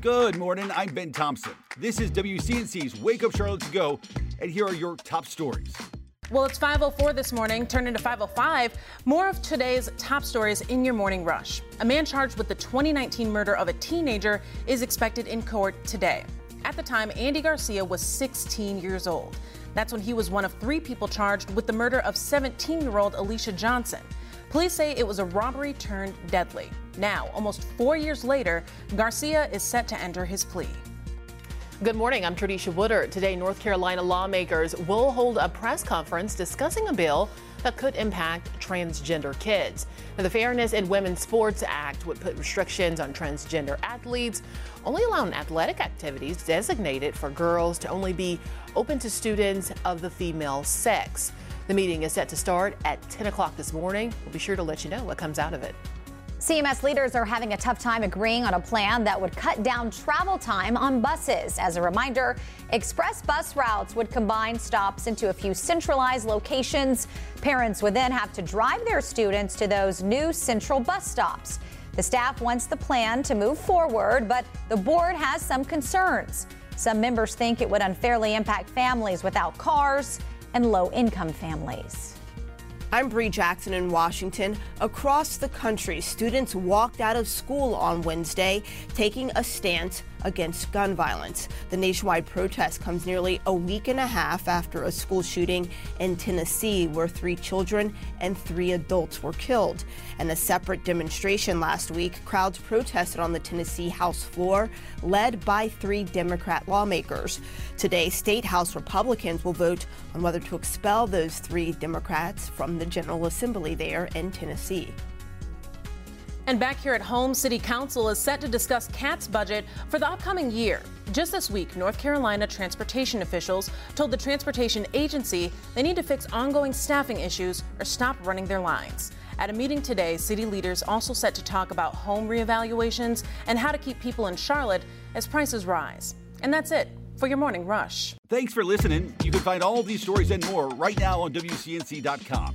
Good morning. I'm Ben Thompson. This is WCNC's Wake Up Charlotte to Go, and here are your top stories. Well, it's 504 this morning, turned into 505. More of today's top stories in your morning rush. A man charged with the 2019 murder of a teenager is expected in court today. At the time, Andy Garcia was 16 years old. That's when he was one of three people charged with the murder of 17 year old Alicia Johnson. Police say it was a robbery turned deadly. Now, almost four years later, Garcia is set to enter his plea. Good morning. I'm Tradisha Woodard. Today, North Carolina lawmakers will hold a press conference discussing a bill that could impact transgender kids. Now, the Fairness in Women's Sports Act would put restrictions on transgender athletes, only allowing athletic activities designated for girls to only be open to students of the female sex. The meeting is set to start at 10 o'clock this morning. We'll be sure to let you know what comes out of it. CMS leaders are having a tough time agreeing on a plan that would cut down travel time on buses. As a reminder, express bus routes would combine stops into a few centralized locations. Parents would then have to drive their students to those new central bus stops. The staff wants the plan to move forward, but the board has some concerns. Some members think it would unfairly impact families without cars and low income families. I'm Bree Jackson in Washington. Across the country, students walked out of school on Wednesday, taking a stance against gun violence. The nationwide protest comes nearly a week and a half after a school shooting in Tennessee where three children and three adults were killed. And a separate demonstration last week, crowds protested on the Tennessee House floor, led by three Democrat lawmakers. Today, State House Republicans will vote on whether to expel those three Democrats from the General Assembly there in Tennessee. And back here at home, City Council is set to discuss CAT's budget for the upcoming year. Just this week, North Carolina transportation officials told the transportation agency they need to fix ongoing staffing issues or stop running their lines. At a meeting today, city leaders also set to talk about home reevaluations and how to keep people in Charlotte as prices rise. And that's it for your morning rush. Thanks for listening. You can find all these stories and more right now on WCNC.com.